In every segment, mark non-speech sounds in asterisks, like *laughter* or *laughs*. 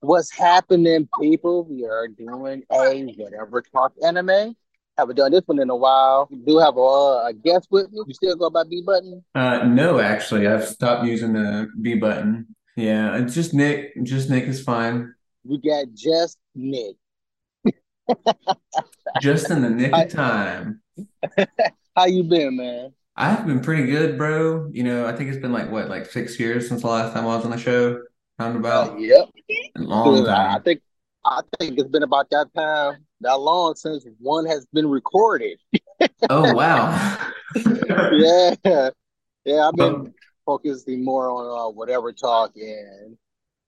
What's happening, people? We are doing a whatever talk anime. Haven't done this one in a while. We do have a, a guest with me. You still go by B button? Uh, no, actually, I've stopped using the B button. Yeah, it's just Nick. Just Nick is fine. We got just Nick. *laughs* Just in the nick of time. *laughs* How you been, man? I've been pretty good, bro. You know, I think it's been like what, like six years since the last time I was on the show. Time Uh, about yep. long I I think I think it's been about that time, that long since one has been recorded. Oh wow. *laughs* Yeah, yeah. I've been focusing more on uh, whatever talk and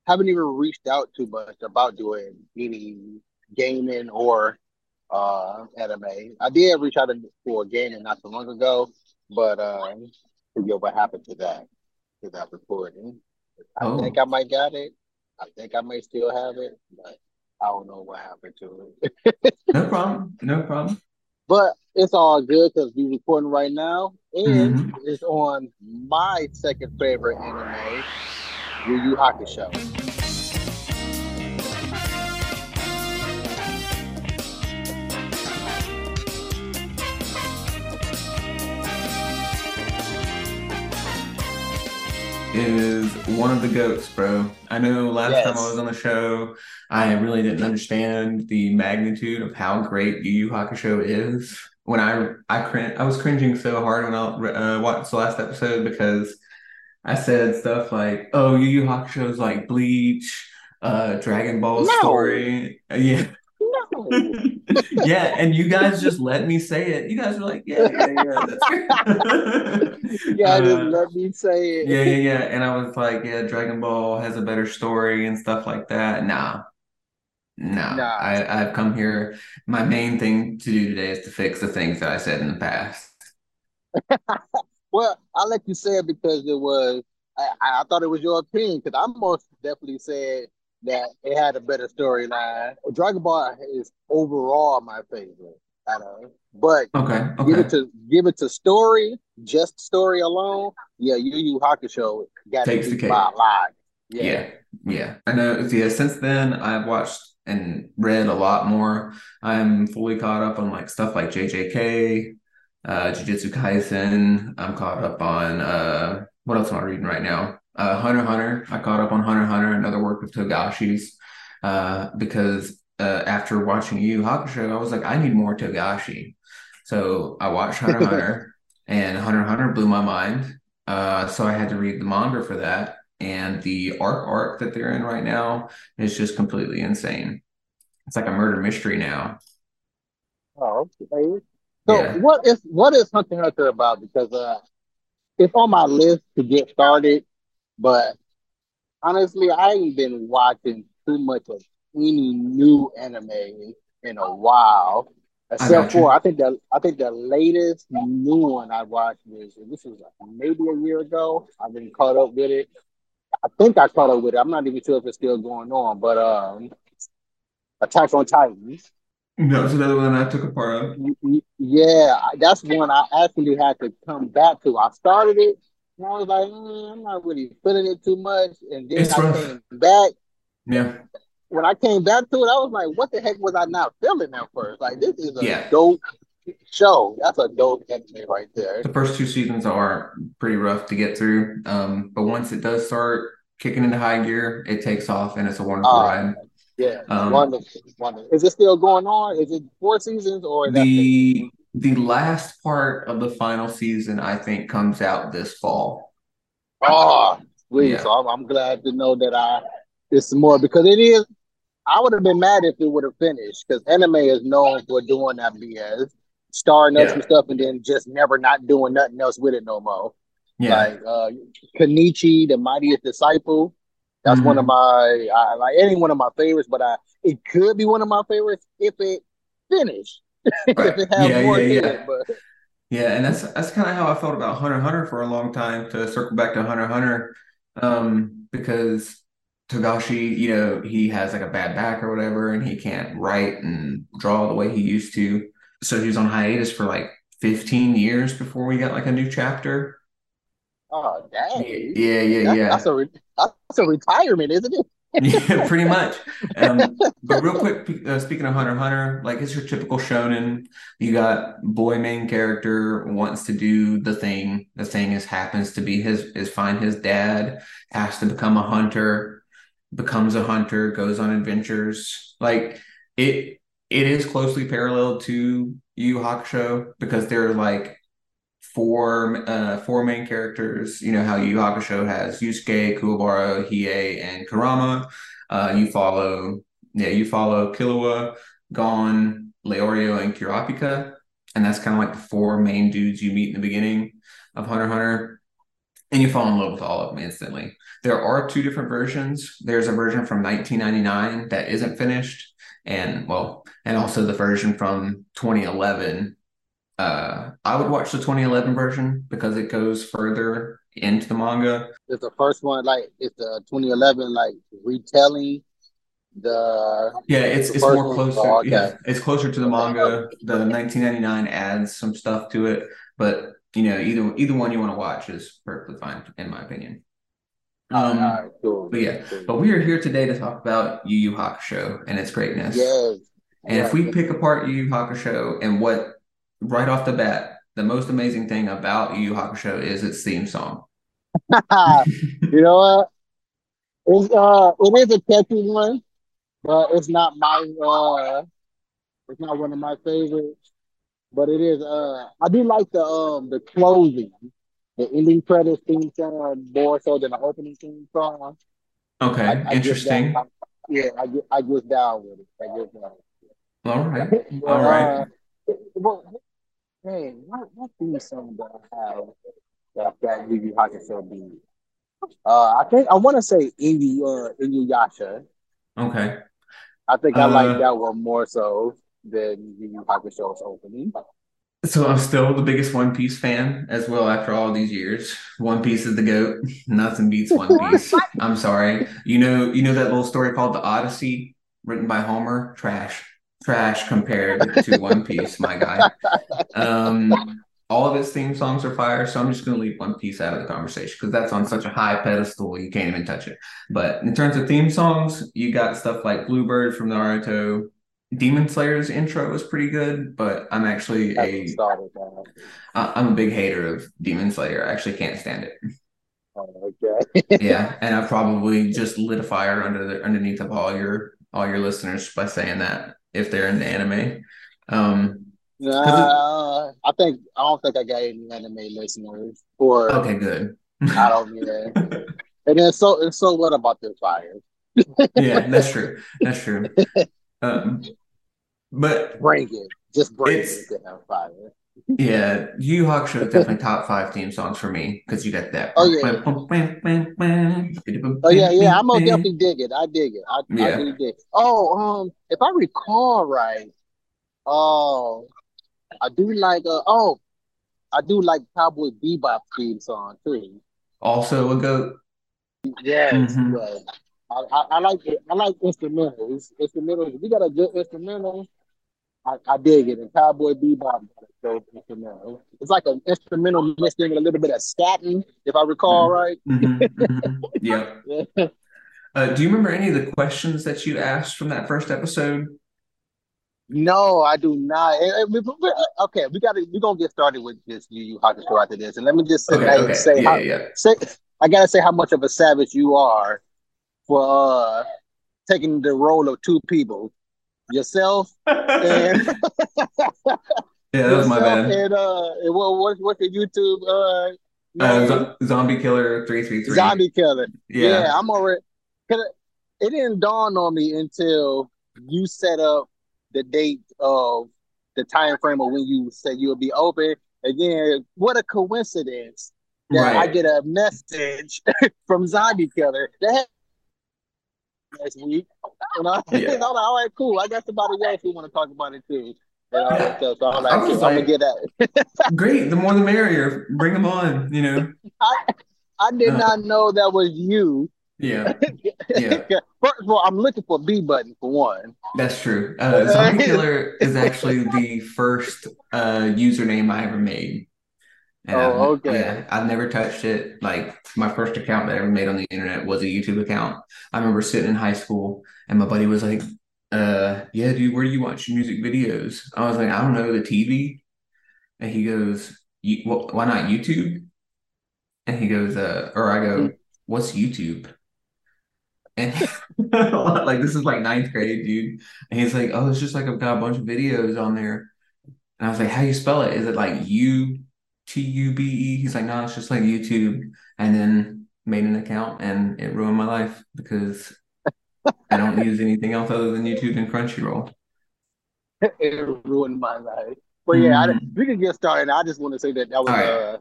haven't even reached out too much about doing any gaming or uh anime. I did reach out to for gaming not so long ago, but uh, forget what happened to that to that recording. I think oh, I might got it. I think I may still have it, but I don't know what happened to it. *laughs* no problem. No problem. But it's all good because we're recording right now, and hmm it's on my second favorite anime, Yu Yu Hakusho. Is one of the goats, bro. I know last time I was on the show, I really didn't understand the magnitude of how great Yu Yu Hakusho is. When I I cring I was cringing so hard when I uh, watched the last episode because I said stuff like, "Oh, Yu Yu Hakusho is like Bleach, uh, Dragon Ball No, story." Uh, *laughs* Yeah, no. Yeah, and you guys just let me say it. You guys were like, "Yeah, yeah, yeah, that's *laughs* great." You just Uh, let me say it. yeah, yeah, yeah, and I was like, "Yeah, Dragon Ball has a better story and stuff like that." Nah, nah. Nah. I I've come here. My main thing to do today is to fix the things that I said in the past. *laughs* Well, I let you say it because it was. I, I thought it was your opinion because I most definitely said that it had a better storyline. Dragon Ball is overall my favorite. I know, but Okay, give it to give it to story, just story alone. Yeah, Yu Yu Hakusho got Takes the by cake. Yeah. Yeah, yeah. I know. Yeah, since then I've watched and read a lot more. I'm fully caught up on like stuff like JJK, uh, Jujutsu Kaisen. I'm caught up on uh, what else am I reading right now? Uh, Hunter Hunter. I caught up on Hunter Hunter, another work of Togashi's, uh, because uh, after watching Yu Yu Hakusho, I was like, I need more Togashi. So I watched Hunter Hunter, *laughs* and Hunter Hunter blew my mind. Uh, so I had to read the manga for that and the arc arc that they're in right now is just completely insane. It's like a murder mystery now. Oh, okay. So Yeah, what is what is Hunter Hunter about? Because uh, it's on my list to get started, but honestly, I ain't been watching too much of any new anime in a while. Except got for. I think the I think the latest new one I watched was this was like maybe a year ago. I've been caught up with it. I think I caught up with it. I'm not even sure if it's still going on, but um, Attack on Titans. That was another one I took a part of. Yeah, that's one I actually had to come back to. I started it and I was like, "Mm, I'm not really feeling it too much. And then It's I rough. came back. Yeah, When I came back to it, I was like, what the heck was I not feeling at first? Like, this is a yeah. dope show. That's a dope anime right there. The first two seasons are pretty rough to get through. Um, but once it does start kicking into high gear, it takes off and it's a wonderful Uh, ride. yeah, Um, wonderful, wonderful. Is it still going on? Is it four seasons or is that the the last part of the final season, I think, comes out this fall. Oh, sweet. So I'm, I'm glad to know that I it's more because it is. I would have been mad if it would have finished because anime is known for doing that BS, starring up some yeah, stuff and then just never not doing nothing else with it no more. yeah. Like uh Kenichi, the Mightiest Disciple. That's one of hmm my I, like any one of my favorites, but I it could be one of my favorites if it finished, Right. Yeah, yeah, yeah. it. But Yeah, and that's that's kind of how I felt about Hunter Hunter for a long time, to circle back to Hunter Hunter, um, because Togashi, you know, he has like a bad back or whatever, and he can't write and draw the way he used to. So he was on hiatus for like 15 years before we got like a new chapter. oh dang, yeah, yeah, that's that's yeah. a re- that's a retirement, isn't it? *laughs* yeah, *laughs* pretty much. Um, *laughs* but real quick, uh, speaking of Hunter Hunter, like it's your typical shonen. You got boy main character wants to do the thing. The thing is happens to be his is find his dad, has to become a hunter, becomes a hunter, goes on adventures. Like it, it is closely parallel to Yu Hakusho because they're like four uh four main characters. You know how Yu Hakusho has Yusuke, Kuwabara, Hiei, and Kurama. Uh, you follow yeah, you follow Killua, Gon, Leorio, and Kurapika, and that's kind of like the four main dudes you meet in the beginning of Hunter Hunter, and you fall in love with all of them instantly. There are two different versions. There's a version from 1999 that isn't finished, and well, and also the version from 2011 uh, I would watch the 2011 version because it goes further into the manga. Is the first one like is the 2011 like retelling the? Yeah, it's it's more closer. Oh, okay. Yeah, it's closer to the manga. The 1999 adds some stuff to it, but you know either either one you want to watch is perfectly fine in my opinion. Um, right, cool. But yeah, cool. but we are here today to talk about Yu Yu Hakusho and its greatness. Yes. And if we pick apart Yu Yu Hakusho and what right off the bat, the most amazing thing about Yu Yu Hakusho is its theme song. *laughs* you know what? It's uh, it is a catchy one, but it's not my uh, it's not one of my favorites. But it is uh, I do like the um the closing, the ending credits theme song more so than the opening theme song. Okay, I, I interesting. yeah, I get I get down with it. I get down. All right, *laughs* all right. Uh, well, Hey, what what theme song do I have that that Yu Yu Hakusho be? Uh, I think I want to say Indy uh Inuyasha. Okay. I think I uh, like that one more so than Yu Yu Hakusho's opening. So I'm still the biggest One Piece fan as well after all these years. One Piece is the goat. Nothing beats One Piece. *laughs* I'm sorry. You know, you know that little story called the Odyssey, written by Homer. Trash trash compared to One Piece, my guy. Um, all of its theme songs are fire, so I'm just going to leave One Piece out of the conversation because that's on such a high pedestal you can't even touch it. But in terms of theme songs, you got stuff like Bluebird from Naruto. Demon Slayer's intro was pretty good, but I'm actually a I'm a big hater of Demon Slayer. I actually can't stand it. Oh, okay. *laughs* yeah, and I probably just lit a fire under the underneath of all your all your listeners by saying that if they're into anime. Um, uh, I think I don't think I got any anime listeners. Or okay, good. I don't. Yeah. *laughs* and then so and so what about the fire? yeah, that's true. That's true. *laughs* Um, but bring it. Just bring it fire. Yeah, Yu Hakusho is definitely top five theme songs for me because you got that. Oh yeah. oh yeah, yeah. I'm gonna definitely dig it. I dig it. I, yeah. I dig it. Oh, um, if I recall right, oh, I do like uh oh, I do like Cowboy Bebop theme song too. Also a goat. Yes, mm-hmm. yes. I, I, I, like it. I like instrumentals. Instrumentals. We got a good instrumental, I, I dig it. And Cowboy Bebop got instrumental. It's like an instrumental mixed in with a little bit of scatting, if I recall mm-hmm. right. mm-hmm. *laughs* mm-hmm. Yeah. yeah. Uh, do you remember any of the questions that you asked from that first episode? No, I do not. Okay, we got to. We're gonna get started with this Yu Yu Hakusho after this, and let me just say, okay, okay. say, yeah, how, yeah. say, I gotta say how much of a savage you are for uh, taking the role of two people yourself *laughs* and *laughs* yeah, that was my bad. And uh, and what what what's the YouTube uh, uh zombie killer three three three zombie killer. Yeah, yeah I'm already. It didn't dawn on me until you set up the date of the time frame of when you said you would be open. Again, what a coincidence that right. I get a message *laughs* from Zombie Killer that next week. And I, *laughs* yeah. and I'm like, all right, cool. I got somebody else who want to talk about it too. And so, so I'm like, I am like, gonna get that. *laughs* great, the more the merrier. Bring them on. You know. *laughs* I I did uh, not know that was you. Yeah. Yeah. First of all, I'm looking for B button for one. That's true. Uh, Zombie Killer is actually the first uh, username I ever made. And Oh, okay. yeah, I've never touched it. Like my first account that I ever made on the internet was a YouTube account. I remember sitting in high school and my buddy was like, uh, yeah, dude, where do you watch music videos? I was like, I don't know, the TV. And he goes, you, wh- why not YouTube? And he goes, uh, or I go, what's YouTube? And *laughs* *laughs* like this is like ninth grade, dude. And he's like, oh, it's just like I've got a bunch of videos on there. And I was like, how do you spell it? Is it like U T U B E? He's like, no, it's just like YouTube. And then made an account and it ruined my life because I don't *laughs* use anything else other than YouTube and Crunchyroll. *laughs* it ruined my life. But yeah, I, Mhm. we can get started. I just want to say that that was right. uh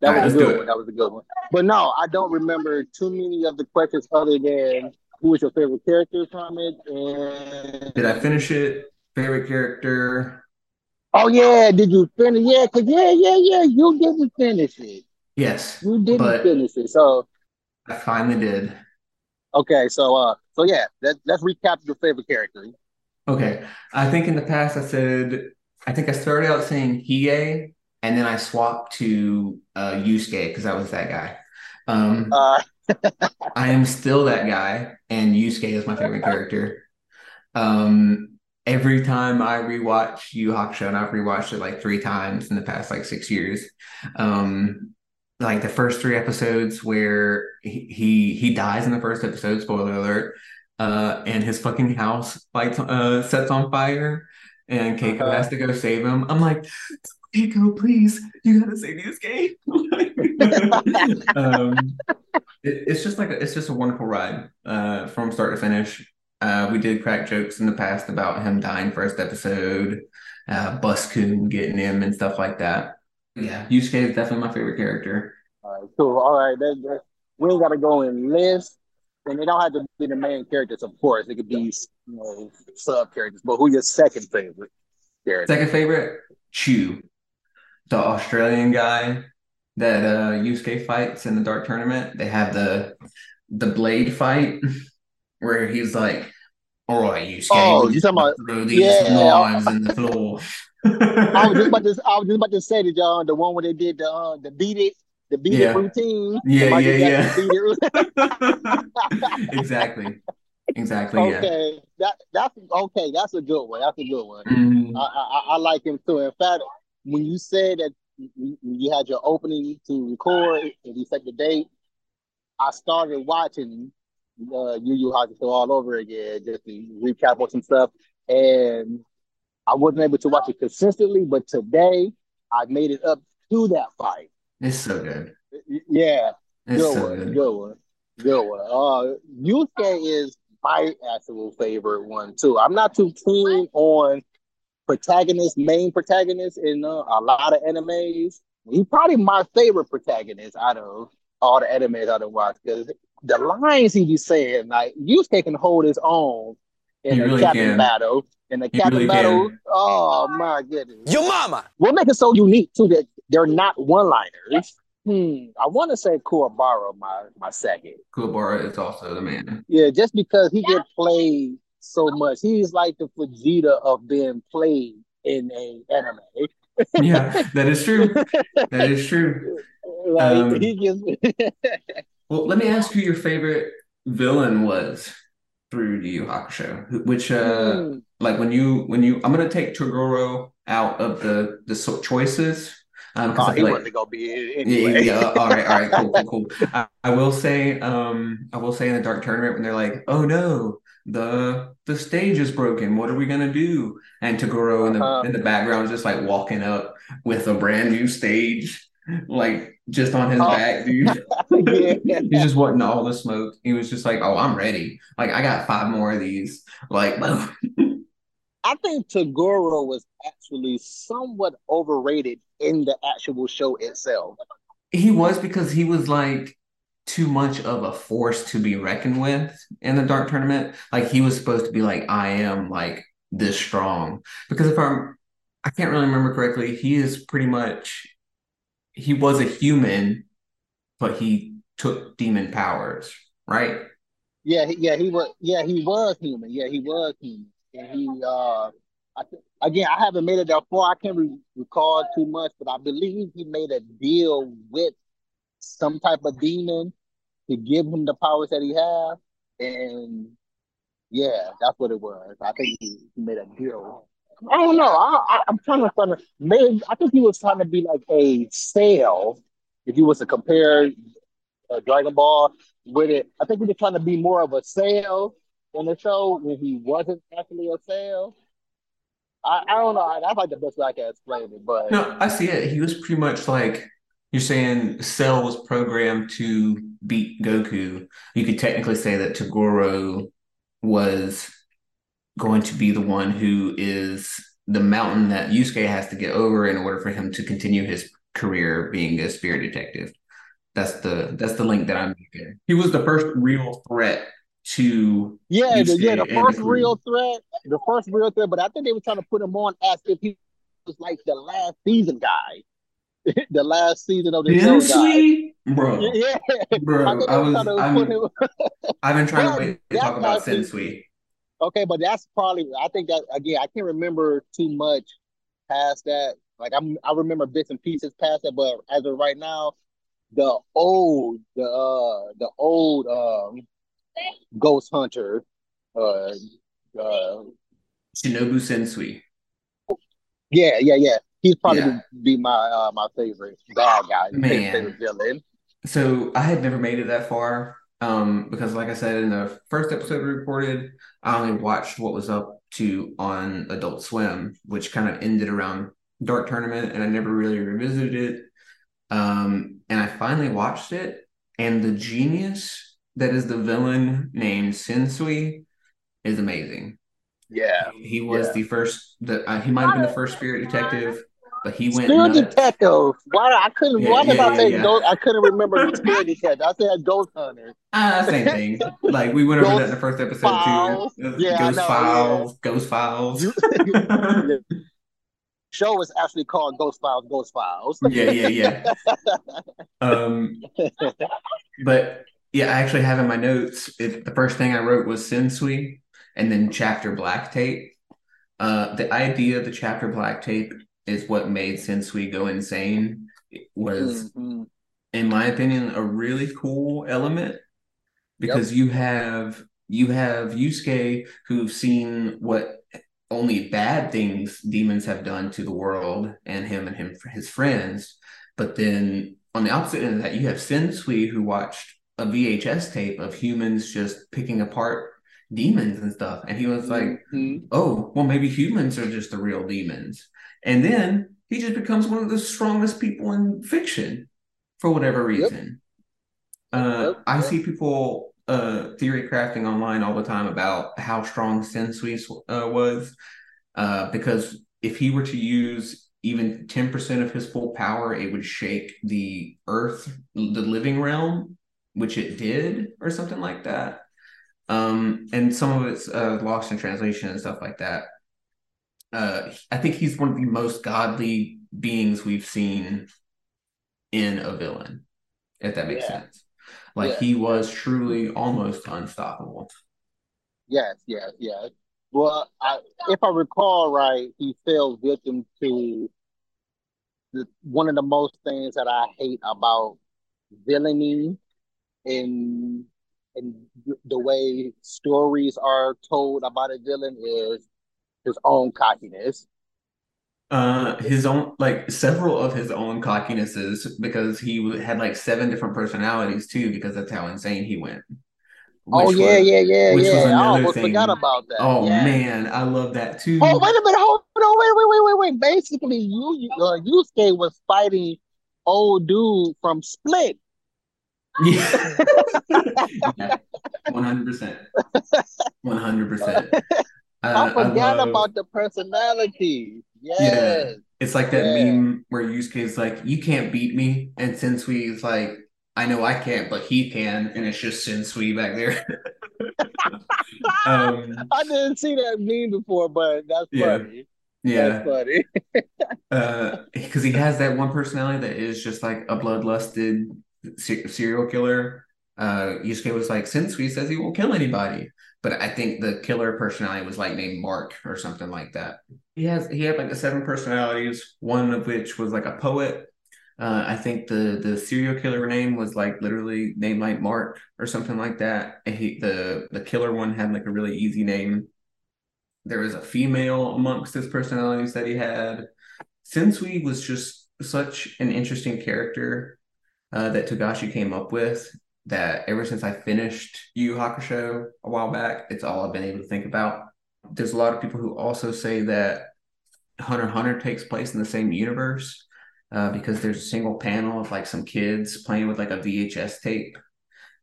that All right, was let's a good one. That was a good one. But no, I don't remember too many of the questions other than who was your favorite character from it and Did I finish it? Favorite character? Oh yeah, did you finish? Yeah, cause yeah, yeah, yeah, you didn't finish it. Yes, You didn't finish it. So I finally did. okay, so uh, so yeah, let, let's recap your favorite character. Okay. I think in the past I said, I think I started out saying Hiei, and then I swapped to uh, Yusuke because I was that guy. Um, Uh, *laughs* I am still that guy, and Yusuke is my favorite character. Um, every time I rewatch Yu Hakusho, and I've rewatched it like three times in the past like six years. Um, like the first three episodes where he he, he dies in the first episode, spoiler alert, uh, and his fucking house lights uh sets on fire, and Keiko uh-huh. has to go save him. I'm like, Keiko, please, you gotta save Yusuke. *laughs* um, it, it's just like a, it's just a wonderful ride uh, from start to finish. Uh, we did crack jokes in the past about him dying first episode, uh, Buskun getting him and stuff like that. Yeah, Yusuke is definitely my favorite character. All right, cool. All right, that, that, we ain't gotta go in list, and they don't have to be the main characters, of course. It could be you know sub characters. But who your second favorite character? Second favorite, Chu, the Australian guy that uh, Yusuke fights in the Dark Tournament. They have the the blade fight *laughs* where he's like, "All right, Yusuke, Oh, you talking about? throw these Yeah, knives in the floor." *laughs* I was just about to. I was just about to say that y'all the one where they did the uh, the beat it, the beat it routine, yeah, yeah, Jackson beat it. yeah. *laughs* Exactly, exactly, yeah. okay, that that's okay. That's a good one. That's a good one. Mhm. I, I I like him too. In fact, when you said that you, you had your opening to record and you set the date, I started watching uh, Yu Yu Hakusho all over again just to recap on some stuff, and I wasn't able to watch it consistently. But today, I made it up to that fight. It's so good. Yeah, It's good so one, good. good one, good one. Uh, Yusuke is my actual favorite one too. I'm not too keen on protagonist, main protagonist in uh, a lot of animes. He's probably my favorite protagonist out of all the animes I've watched because the lines he be saying, like Yusuke can hold his own in You a really captain can. battle. In the You captain really battle, can. oh my goodness. Your mama. What makes it so unique too that they're not one-liners? Hmm, I want to say Kuwabara, my my second. Kuwabara is also the man. Yeah, just because he get played so much, he's like the Vegeta of being played in a anime. Yeah, that is true. *laughs* That is true. like Um, he gets. *laughs* well, let me ask who your favorite villain was through Yu Yu Hakusho. Which, uh, Hmm. like when you when you, I'm gonna take Toguro out of the the so- choices, um, Oh, I he like wasn't gonna be it Yeah, yeah. All right, all right, cool, cool, cool. *laughs* I, I will say, um, I will say in the Dark Tournament when they're like, "Oh no, the the stage is broken. What are we gonna do?" And Toguro in the Uh-huh. in the background is just like walking up with a brand new stage, like just on his Oh. back, dude. *laughs* yeah. He just wasn't all the smoke. He was just like, "Oh, I'm ready. Like I got five more of these." Like, *laughs* I think Toguro was actually somewhat overrated in the actual show itself. He was because he was like too much of a force to be reckoned with in the Dark Tournament. Like he was supposed to be like, I am like this strong. Because if I'm, I can't really remember correctly, he is pretty much, he was a human, but he took demon powers, right? Yeah, yeah, he was. Yeah, he was human. Yeah, he was human. And he, uh, I think again, I haven't made it that far. I can't re- recall too much, but I believe he made a deal with some type of demon to give him the powers that he have, and yeah, that's what it was. I think he, he made a deal. I don't know. I, am trying to find. Maybe I think he was trying to be like a Cell. If you was to compare uh, Dragon Ball with it, I think he was trying to be more of a Cell in the show when he wasn't actually a Cell. I, I don't know. I, that's like the best way I can explain it. But no, I see it. He was pretty much like you're saying. Cell was programmed to beat Goku. You could technically say that Toguro was going to be the one who is the mountain that Yusuke has to get over in order for him to continue his career being a spirit detective. That's the that's the link that I'm making. He was the first real threat to yeah, the, yeah, the first the real threat, the first real threat. But I think they were trying to put him on as if he was like the last season guy. *laughs* the last season of the show, guy. bro. Yeah, bro. *laughs* I, I was. I'm, *laughs* I've been trying to wait to talk about Sensui. Okay, but that's probably. I think that again. I can't remember too much past that. Like I'm, I remember bits and pieces past that, but as of right now, the old, the uh, the old um, Ghost Hunter, uh, uh, Shinobu Sensui. Yeah, yeah, yeah. He's probably yeah. be my uh, my favorite bad guy, Man. favorite villain. So I had never made it that far um, because, like I said in the first episode we recorded, I only watched what was up to on Adult Swim, which kind of ended around Dark Tournament, and I never really revisited it. Um, and I finally watched it, and the genius that is the villain named Sensui is amazing. Yeah, he was yeah. the first. The uh, he might have been the first spirit detective, but he went. Spirit detective. Why I couldn't? Yeah, why did yeah, I say yeah, ghost? I couldn't remember spirit detective. I said ghost hunter. Ah, uh, same thing. Like we went over that in the first episode files. too. Yeah, ghost know, files. Ghost files. *laughs* show is actually called Ghost Files. Ghost Files. yeah, yeah, yeah. um, but yeah, I actually have in my notes. If the first thing I wrote was Sensui, and then chapter black tape. Uh, the idea of the chapter black tape is what made Sensui go insane. It was, mm-hmm. in my opinion, a really cool element because yep. you have you have Yusuke who've seen what only bad things demons have done to the world and him and him his friends. But then on the opposite end of that, you have Sensui who watched a VHS tape of humans just picking apart demons and stuff. And he was like, mm-hmm. oh, well, maybe humans are just the real demons. And then he just becomes one of the strongest people in fiction for whatever reason. Yep. Uh, yep. I see people uh, theory crafting online all the time about how strong Sensui uh, was. Uh, because if he were to use even 10% of his full power, it would shake the earth, the living realm, which it did, or something like that um, and some of it's uh, lost in translation and stuff like that. Uh, I think he's one of the most godly beings we've seen in a villain, if that makes yeah. sense. Like yeah. he was truly almost unstoppable. Yes, yes, yes. Well, I, if I recall right, he fell victim to the, one of the most things that I hate about villainy in and the way stories are told about a villain is his own cockiness. Uh, his own like several of his own cockinesses because he had like seven different personalities too because that's how insane he went. Oh yeah, was, yeah, yeah, which yeah. Was I almost thing. forgot about that. Oh yeah. man, I love that too. Oh wait a minute, hold on, wait, wait, wait, wait, wait. Basically, you, uh, Yusuke was fighting old dude from Split. Yeah. *laughs* One hundred percent. One hundred percent. *laughs* I forgot love... about the personality. Yes. Yeah. It's like that yeah. meme where Yusuke is like, "You can't beat me," and Sensui is like, "I know I can't, but he can," and it's just Sensui back there. *laughs* um, I didn't see that meme before, but that's yeah. funny. Yeah, that's funny. Because uh, he has that one personality that is just like a bloodlusted serial killer. Uh, Yusuke was like, Sensui says he won't kill anybody. but I think the killer personality was like named Mark or something like that. He has he had like the seven personalities, one of which was like a poet. Uh, I think the the serial killer name was like literally named like Mark or something like that. And he the the killer one had like a really easy name. There was a female amongst his personalities that he had. Sensui was just such an interesting character uh, that Togashi came up with that ever since I finished Yu Hakusho a while back, it's all I've been able to think about. There's a lot of people who also say that Hunter Hunter takes place in the same universe uh, because there's a single panel of like some kids playing with like a VHS tape.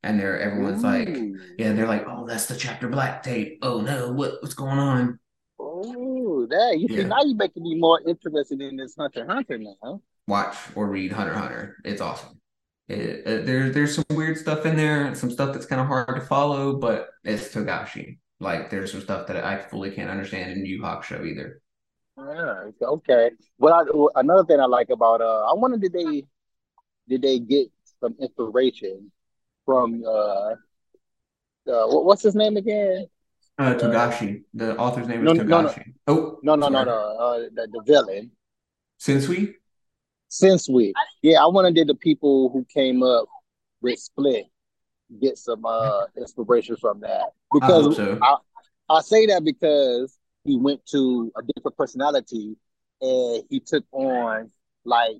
And they're everyone's Ooh. like, yeah, they're like, oh, that's the chapter black tape. Oh no, what what's going on? Oh, that you yeah. see now you're making me more interested in this Hunter Hunter now. Watch or read Hunter Hunter. It's awesome. It, it, there, there's some weird stuff in there, some stuff that's kind of hard to follow, but it's Togashi. Like there's some stuff that I fully can't understand in Yu Hakusho either. Yeah, okay. Well, I, another thing I like about uh, I wonder did they did they get some inspiration from uh, uh what's his name again? Uh, Togashi. The author's name no, is Togashi. No, no. Oh, no, no, no, no. Uh, the, the villain. Sensui? Since we yeah i wanted the people who came up with split get some uh inspiration from that because I, so. I, I say that because he went to a different personality and he took on like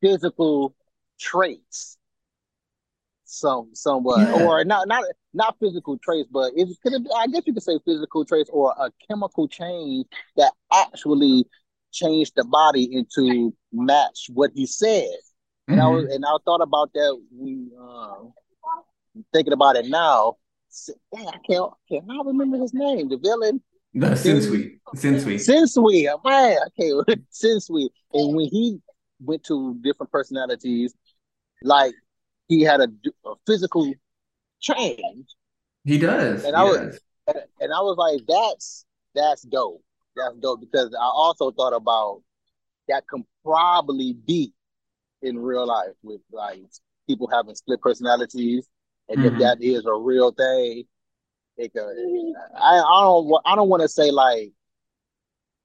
physical traits some somewhat yeah. or not not not physical traits but it's gonna i guess you could say physical traits or a chemical change that actually changed the body into match what he said. And mm-hmm. I was and I thought about that we uh, thinking about it now. Dang, I can't can I remember his name? The villain. The Sensui. Sensui. Sensui. Man, I can't *laughs* Sensui. And when he went to different personalities, like he had a, a physical change. He does. And he I was does. And, and I was like, that's that's dope. That's dope because I also thought about that can probably be in real life with like people having split personalities, and mm-hmm. if that is a real thing, it could. I, I don't I don't want to say like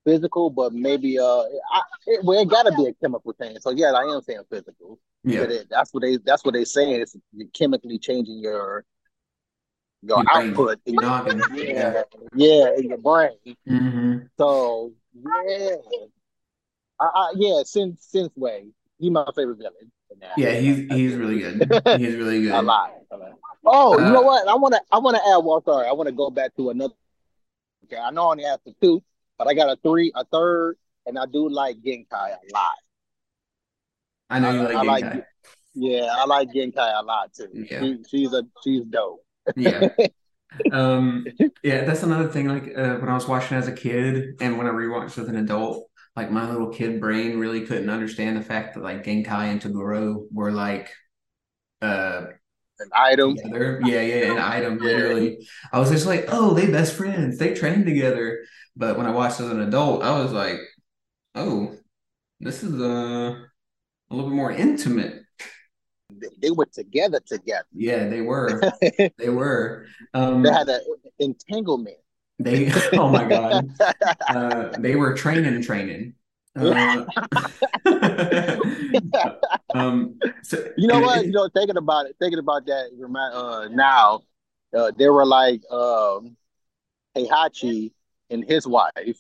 physical, but maybe uh, I, it, well, it got to be a chemical thing. So yeah, I am saying physical. Yeah, it, that's what they that's what they saying. It's chemically changing your your, your output. In your, *laughs* yeah, yeah, in your brain. Mm-hmm. So yeah, I, I, yeah, since since way, he's my favorite villain. Yeah, he's he's really good. He's really *laughs* good. a lot. Oh, uh, you know what? I want to I want to add one. Sorry, I want to go back to another. Okay, I know I only have the two, but I got a three, a third, and I do like Genkai a lot. I know you like I, Genkai. I like, yeah, I like Genkai a lot too. Yeah. She, she's a she's dope. Yeah. *laughs* Um. Yeah, that's another thing. Like uh, when I was watching as a kid, and when I rewatched as an adult, like my little kid brain really couldn't understand the fact that like Genkai and Toguro were like uh an item. Together. Yeah, yeah, an item literally. I was just like, oh, they best friends. They train together. But when I watched as an adult, I was like, oh, this is uh, a little bit more intimate. They were together together. Yeah, they were. *laughs* they were. Um, they had an entanglement. They *laughs* oh my god, *laughs* uh, they were training, training. Uh, um, so, you know what? you know, thinking about it, thinking about that, uh, now, uh, they were like um, Heihachi and his wife.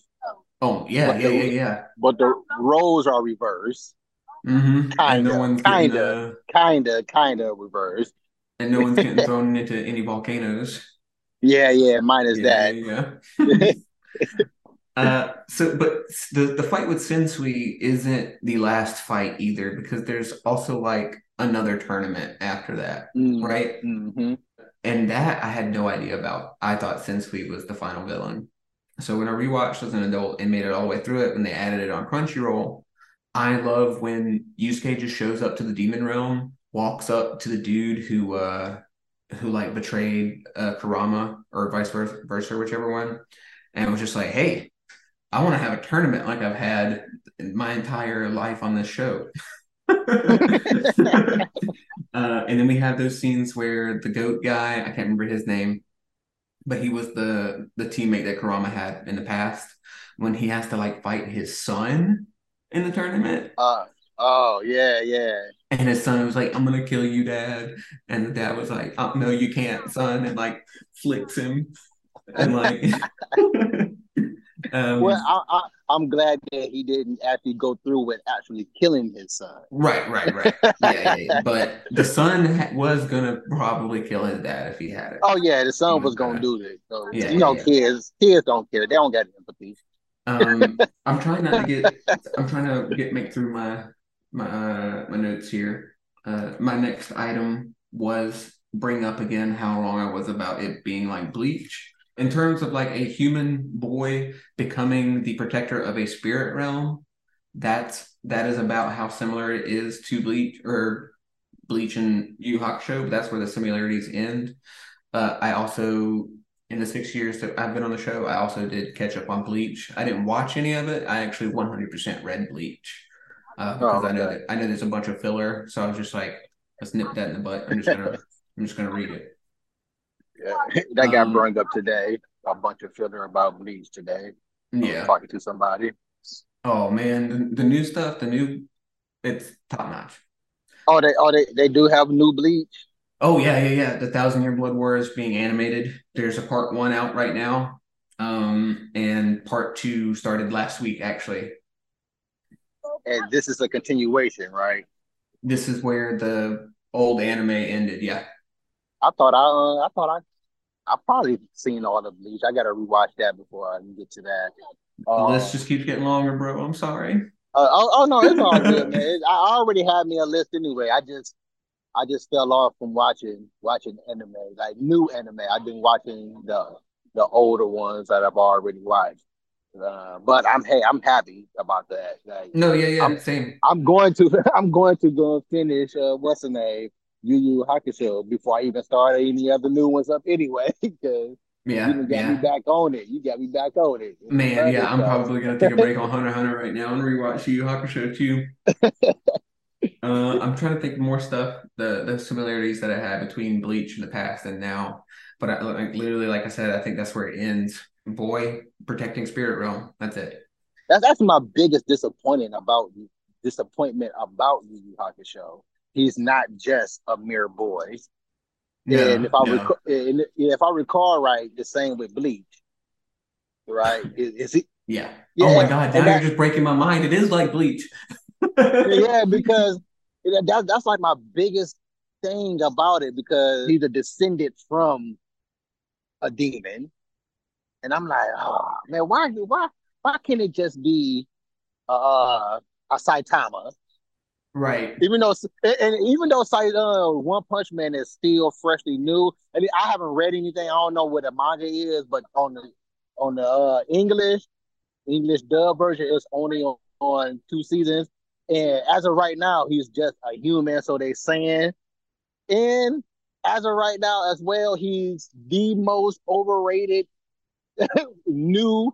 Oh yeah, yeah, the, yeah, yeah. But the roles are reversed. Mm-hmm. Kinda, no kinda, uh, kinda, kinda reversed. And no one's getting thrown into *laughs* any volcanoes. Yeah, yeah, minus yeah, that. Yeah. *laughs* *laughs* uh, so, but the the fight with Sensui isn't the last fight either, because there's also like another tournament after that, mm-hmm. right? Mm-hmm. And that I had no idea about. I thought Sensui was the final villain. So when I rewatched as an adult and made it all the way through it, when they added it on Crunchyroll, I love when Yusuke just shows up to the demon realm, walks up to the dude who uh who like betrayed uh, Kurama or vice versa, versa, whichever one, and was just like, "Hey, I want to have a tournament like I've had my entire life on this show." *laughs* *laughs* uh, and then we have those scenes where the goat guy, I can't remember his name, but he was the the teammate that Kurama had in the past when he has to like fight his son in the tournament. Uh oh yeah, yeah. And his son was like, I'm gonna kill you, dad. And the dad was like, oh, no, you can't, son, and like flicks him. And like *laughs* um, well, I, I, am glad that he didn't actually go through with actually killing his son. Right, right, right. yeah, yeah, yeah. *laughs* But the son was gonna probably kill his dad if he had it. Oh yeah, the son was gonna, do this. So, yeah, you know, kids, kids don't care. They don't get empathy. Um, *laughs* I'm trying not to get. I'm trying to get make through my my uh, my notes here. Uh, my next item was bring up again how wrong I was about it being like Bleach in terms of like a human boy becoming the protector of a spirit realm. That's that is about how similar it is to Bleach or Bleach and Yu Hakusho. But that's where the similarities end. Uh, I also in the six years that I've been on the show, I also did catch up on Bleach. I didn't watch any of it. I actually 100% read Bleach uh, oh, because oh, okay. I know that I know there's a bunch of filler. So I was just like, let's nip that in the butt. I'm just gonna I'm just gonna read it. Yeah, *laughs* that got um, brought up today. A bunch of filler about Bleach today. Yeah, talking to somebody. Oh man, the, the new stuff, the new, it's top notch. Oh, they oh they they do have new Bleach. Oh yeah, yeah, yeah. The Thousand Year Blood War is being animated. There's a part one out right now, um, and part two started last week actually. And this is a continuation, right? This is where the old anime ended. Yeah. I thought I, uh, I thought I, I probably seen all the Bleach. I got to rewatch that before I can get to that. Um, list just keeps getting longer, bro. I'm sorry. Uh, oh, oh no, it's all good, man. It, I already had me a list anyway. I just I just fell off from watching watching anime, like new anime. I've been watching the the older ones that I've already watched. Uh, but I'm hey, I'm happy about that. Like, no, yeah, yeah, I'm, same. I'm going to *laughs* I'm going to go finish uh, what's the name Yu Yu Hakusho before I even start any other new ones up anyway. *laughs* Because yeah, you got yeah. me back on it. You got me back on it. Man, yeah, I'm probably gonna take a break on *laughs* Hunter Hunter right now and rewatch Yu Yu Hakusho too. Uh, I'm trying to think more stuff, the the similarities that I had between Bleach in the past and now. But I, like literally, like I said, I think that's where it ends. Boy protecting Spirit Realm. That's it. That's that's my biggest disappointment about disappointment about Yu Yu Hakusho. He's not just a mere boy. No, and if I no. rec- and if I recall right, the same with Bleach, right? *laughs* Is, is he? Yeah. yeah. Oh my God! Now that, you're just breaking my mind. It is like Bleach. Yeah, *laughs* because that, that's like my biggest thing about it because he's a descendant from a demon. And I'm like, oh man, why why why can't it just be uh, a Saitama? Right. Even though and even though uh, One Punch Man is still freshly new, and I haven't read anything. I don't know what the manga is, but on the on the uh, English English dub version, it's only on, on two seasons. And as of right now, he's just a human, so they saying. And as of right now, as well, he's the most overrated *laughs* new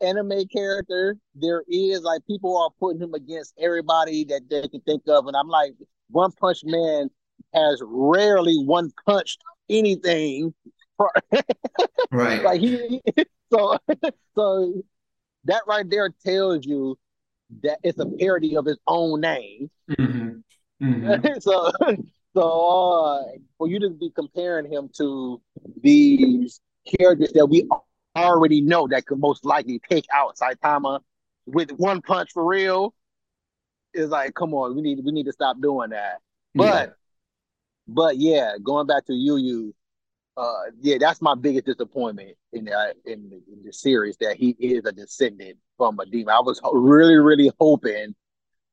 anime character there is. Like people are putting him against everybody that they can think of, and I'm like, One Punch Man has rarely one punched anything. *laughs* right. Like he, *laughs* so so that right there tells you that it's a parody of his own name. Mm-hmm. Mm-hmm. *laughs* so, so uh, for you to be comparing him to these characters that we already know that could most likely take out Saitama with one punch for real is like, come on, we need we need to stop doing that. But, yeah. but yeah, going back to Yu Yu, uh, yeah, that's my biggest disappointment in the, in the, in the series that he is a descendant from a demon. I was really, really hoping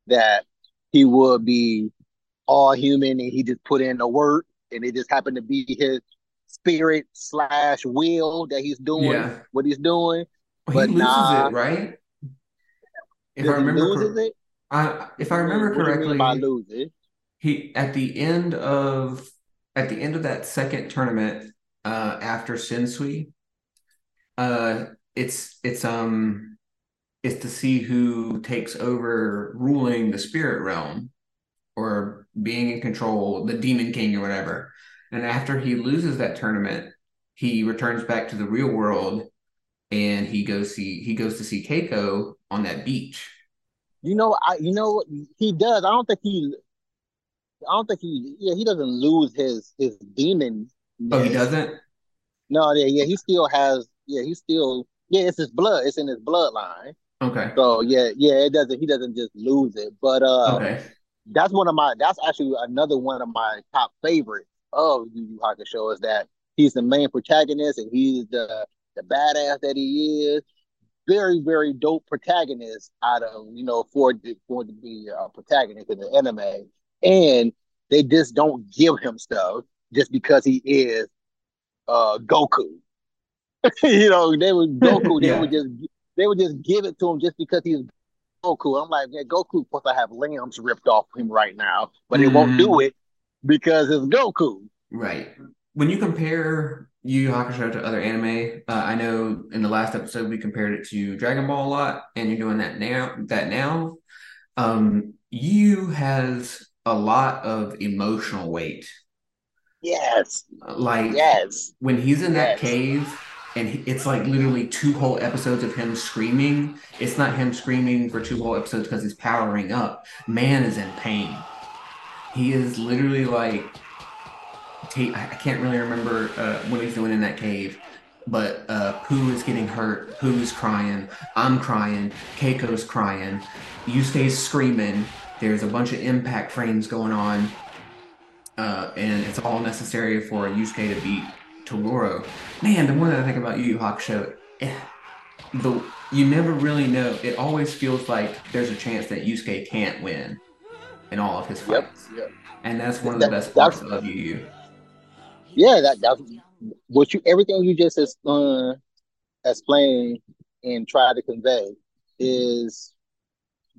that he would be all human and he just put in the work and it just happened to be his spirit slash will that he's doing yeah. what he's doing. Well, but he loses nah, it, right? If I remember, cor- it? I, if I remember correctly, by lose it? he at the end of at the end of that second tournament uh, after Sensui, uh, it's it's um it's to see who takes over ruling the spirit realm or being in control, the demon king or whatever. And after he loses that tournament, he returns back to the real world and he goes see he goes to see Keiko on that beach. You know, I you know he does. I don't think he I don't think he yeah, he doesn't lose his his demon. Oh, he doesn't? No, yeah, yeah, he still has yeah, he still yeah, it's his blood, it's in his bloodline. Okay. So yeah, yeah, it doesn't he doesn't just lose it. But uh okay. that's one of my that's actually another one of my top favorites of Yu Yu Hakusho is that he's the main protagonist and he's the the badass that he is. Very, very dope protagonist out of you know for for to be a protagonist in the anime, and they just don't give him stuff just because he is uh Goku. *laughs* you know, they would Goku. *laughs* yeah. They would just they would just give it to him just because he's Goku. I'm like, yeah, Goku supposed to have limbs ripped off him right now, but mm. they won't do mm. it because it's Goku. Right. When you compare Yu Yu Hakusho to other anime, uh, I know in the last episode we compared it to Dragon Ball a lot, and you're doing that now. That now, um, Yu has a lot of emotional weight. Yes. Like yes. When he's in that yes. cave and it's like literally two whole episodes of him screaming. It's not him screaming for two whole episodes because he's powering up. Man is in pain. He is literally like, I can't really remember uh, what he's doing in that cave, but uh, Puu is getting hurt. Puu's crying. I'm crying. Keiko's crying. Yusuke's screaming. There's a bunch of impact frames going on. Uh, and it's all necessary for Yusuke to beat Toguro. Man, the more that I think about Yu Yu Hakusho, eh, the you never really know. It always feels like there's a chance that Yusuke can't win in all of his fights. Yep, yep. And that's one of the best parts of Yu Yu. Yeah, that that's what you everything you just uh, explained and tried to convey is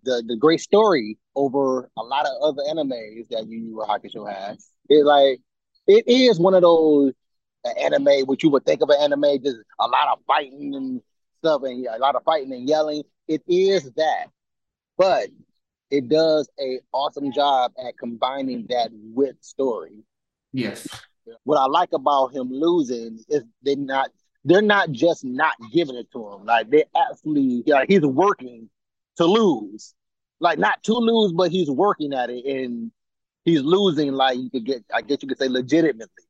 the the great story over a lot of other animes that Yu Yu Hakusho has. It like it is one of those anime, what you would think of an anime, just a lot of fighting and stuff, and a lot of fighting and yelling. It is that, but it does a awesome job at combining that with story. Yes. What I like about him losing is they're not they're not just not giving it to him. Like they're actually like he's working to lose. Like not to lose, but he's working at it and he's losing like you could get I guess you could say legitimately.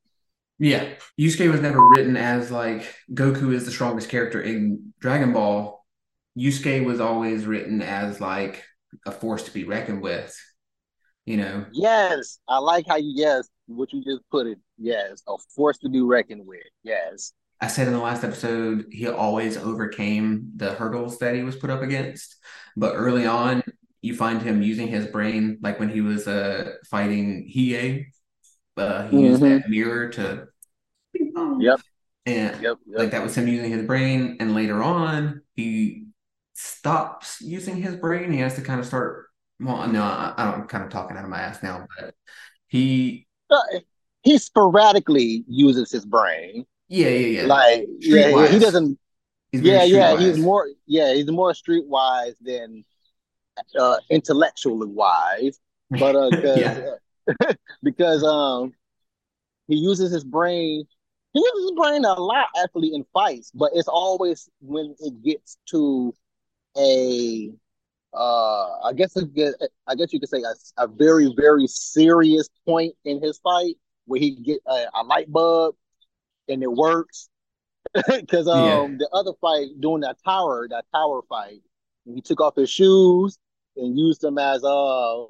Yeah, Yusuke was never written as like Goku is the strongest character in Dragon Ball. Yusuke was always written as like a force to be reckoned with. You know. Yes, I like how you yes what you just put it. Yes, a force to be reckoned with. Yes. I said in the last episode he always overcame the hurdles that he was put up against, but early on you find him using his brain, like when he was uh, fighting Hiei. Uh, he mm-hmm. used that mirror to Yep. And yep, yep. like that was him using his brain. And later on, he stops using his brain. He has to kind of start. Well, no, I, I'm kind of talking out of my ass now, but he uh, he sporadically uses his brain. Yeah, yeah, yeah. Like yeah, yeah, he doesn't. yeah, yeah. He's more. Yeah, he's more streetwise than uh, intellectually wise. But uh, *laughs* cause, *laughs* because um, he uses his brain he uses his brain a lot actually in fights, but it's always when it gets to a uh I guess it I guess you could say a, a, very very serious point in his fight where he get a, a light bulb and it works *laughs* because um yeah. the other fight doing that tower that tower fight he took off his shoes and used them as uh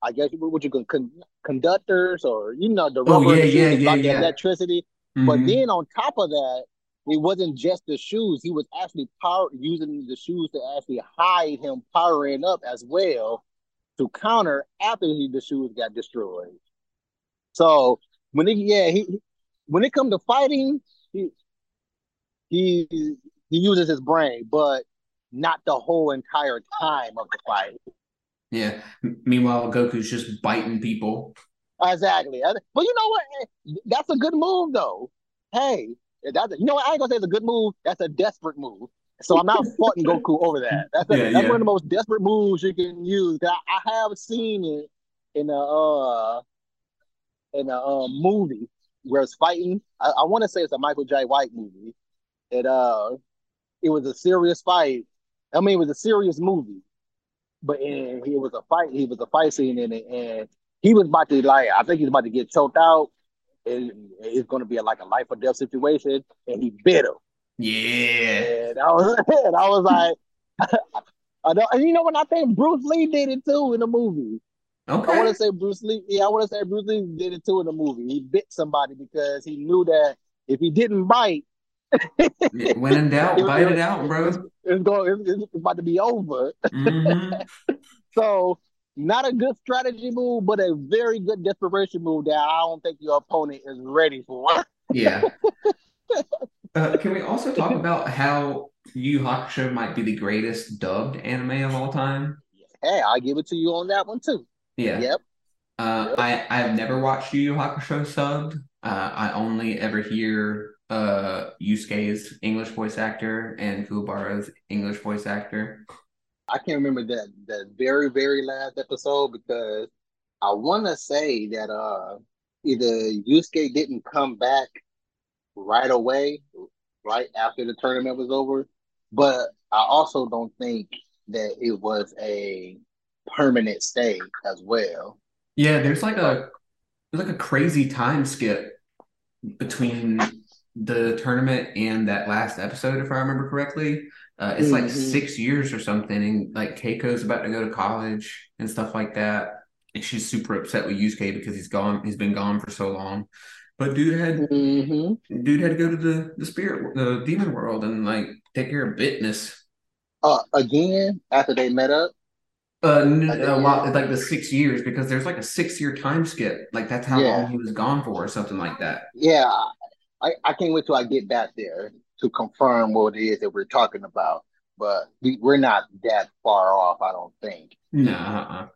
I guess what you can con- conductors or you know the rubber oh, yeah, yeah, yeah, yeah. electricity Mm-hmm. But then on top of that, it wasn't just the shoes. He was actually power using the shoes to actually hide him powering up as well to counter after he, the shoes got destroyed. So when it yeah he when it comes to fighting, he he he uses his brain, but not the whole entire time of the fight. Yeah. Meanwhile, Goku's just biting people. Exactly. But you know what? That's a good move, though. Hey, that's you know what? I ain't gonna say it's a good move. That's a desperate move. So I'm not faulting *laughs* Goku over that. That's, a, yeah, that's yeah. one of the most desperate moves you can use. I, I have seen it in a uh in a uh, movie. where it's fighting. I, I want to say it's a Michael Jai White movie. It uh, it was a serious fight. I mean, it was a serious movie, but and it was a fight. He was a fight scene in it, and he was about to like. I think he's about to get choked out. And it's going to be a, like a life or death situation, and he bit him. Yeah. And I was, *laughs* and I was like, *laughs* I know, and you know what? I think Bruce Lee did it too in the movie. Okay. I want to say Bruce Lee. Yeah, I want to say Bruce Lee did it too in the movie. He bit somebody because he knew that if he didn't bite, when in doubt, *laughs* bite it out, bro. It's, it's going. It's, it's, about to be over. Mm-hmm. so, not a good strategy move, but a very good desperation move that I don't think your opponent is ready for. yeah. *laughs* Uh, can we also talk about how Yu Hakusho might be the greatest dubbed anime of all time? Hey, I'll give it to you on that one too. Yeah. Yep. Uh, Yep. I I've never watched Yu Yu Hakusho subbed. Uh, I only ever hear uh Yusuke's English voice actor and Kuwabara's English voice actor. I can't remember that that very very last episode because I want to say that uh either Yusuke didn't come back right away, right after the tournament was over, but I also don't think that it was a permanent stay as well. Yeah, there's like a there's like a crazy time skip between the tournament and that last episode, if I remember correctly. Uh, it's like Mhm. six years or something, and like Keiko's about to go to college and stuff like that. And she's super upset with Yusuke because he's gone, he's been gone for so long. But dude had hmm dude had to go to the the spirit the demon world and like take care of business. Uh, again, after they met up, Uh, n- Like, a lot like the six years because there's like a six year time skip. Like that's how Yeah. long he was gone for, or something like that. yeah, I, I can't wait till I get back there to confirm what it is that we're talking about. But we, we're not that far off, I don't think. No, uh-uh.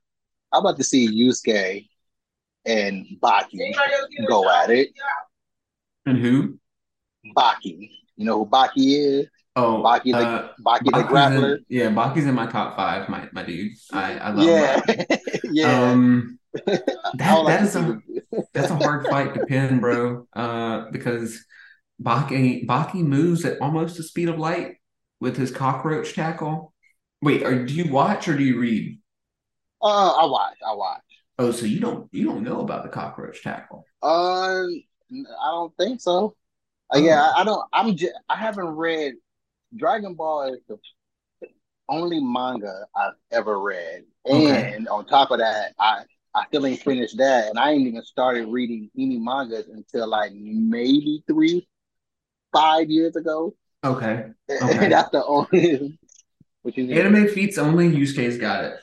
I'm about to see Yusuke and Baki go at it. And who? Baki, you know who Baki is? Oh, Baki the uh, Baki the grappler. in, yeah, Baki's in my top five, my my dude. I I love Yeah, Baki. *laughs* yeah. Um, *laughs* that would like that to is see a that's a hard fight to *laughs* pin, bro. Uh, because Baki Baki moves at almost the speed of light with his cockroach tackle. Wait, are, do you watch or do you read? Uh, I watch. I watch. Oh, so you don't you don't know about the cockroach tackle? Uh, I don't think so. Uh, yeah, I, I don't. I'm just. I haven't read Dragon Ball is the only manga I've ever read, Okay. and on top of that, I I still ain't finished that, and I ain't even started reading any mangas until like maybe three, five years ago. Okay. Okay. *laughs* That's the only. Which is Anime feats only, Yusuke's got it.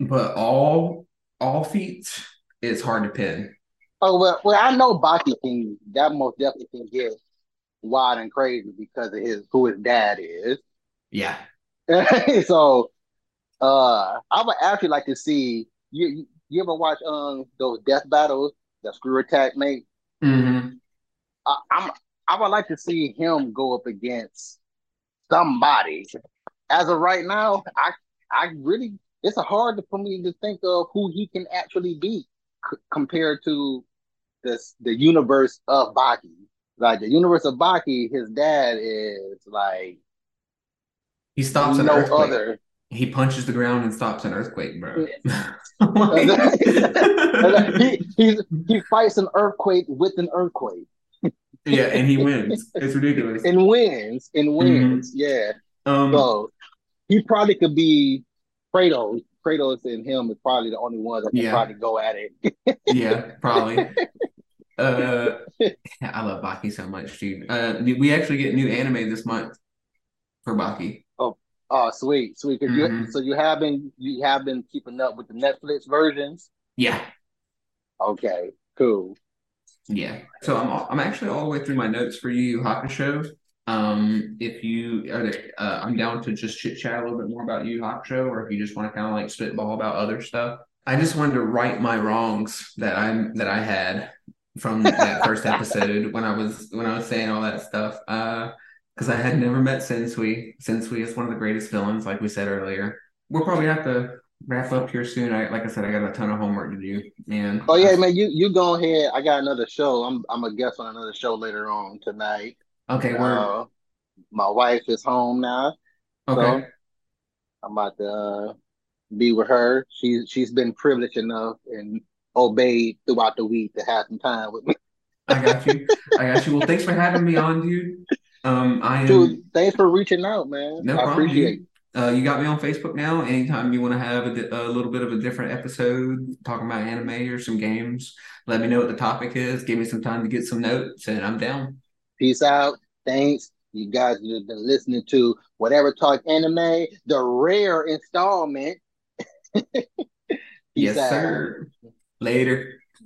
But all all feats, it's hard to pin. Oh well, well I know Baki can that most definitely can get wild and crazy because of his who his dad is. Yeah. *laughs* so uh I would actually like to see you you, ever watch um those death battles that ScrewAttack make? hmm I, I'm I would like to see him go up against somebody. As of right now, I I really it's hard for me to think of who he can actually beat c- compared to this the universe of Baki. Like the universe of Baki, his dad is like He stops an no earthquake. other. He punches the ground and stops an earthquake, bro. *laughs* *laughs* he, he's, he fights an earthquake with an earthquake yeah, and he wins. *laughs* It's ridiculous. and wins and wins. Yeah. Um, So he probably could be Kratos. Kratos and him is probably the only ones that can Yeah. probably go at it. *laughs* yeah, probably. *laughs* Uh, I love Baki so much, dude. Uh, we actually get new anime this month for Baki. Oh, sweet, sweet. you, Mhm. so you have been you have been keeping up with the Netflix versions. Yeah, Okay, cool. Yeah. So I'm all, I'm actually all the way through my notes for you, Hakusho. Um, if you are there, uh, I'm down to just chit chat a little bit more about you, Hakusho, or if you just want to kind of like spitball about other stuff. I just wanted to right my wrongs that I'm that I had from that *laughs* first episode when I was when I was saying all that stuff. Uh, because I had never met Sensui. Sensui is one of the greatest villains, like we said earlier. We'll probably have to wrap up here soon. I like I said, I got a ton of homework to do, man. Oh yeah, I, man, you you go ahead. I got another show. I'm I'm a guest on another show later on tonight. okay, where Uh, my wife is home now, okay. so I'm about to uh, be with her. She's she's been privileged enough and obeyed throughout the week to have some time with me. I got you. I got you. Well, thanks for having me on, dude. Um, I Dude, thanks for reaching out, man. no I problem, appreciate dude. Uh, you got me on Facebook now. Anytime you want to have a, a little bit of a different episode talking about anime or some games, let me know what the topic is. Give me some time to get some notes, and I'm down. Peace out. Thanks. You guys have been listening to Whatever Talk Anime, the rare installment. *laughs* Yes, out. sir. Later.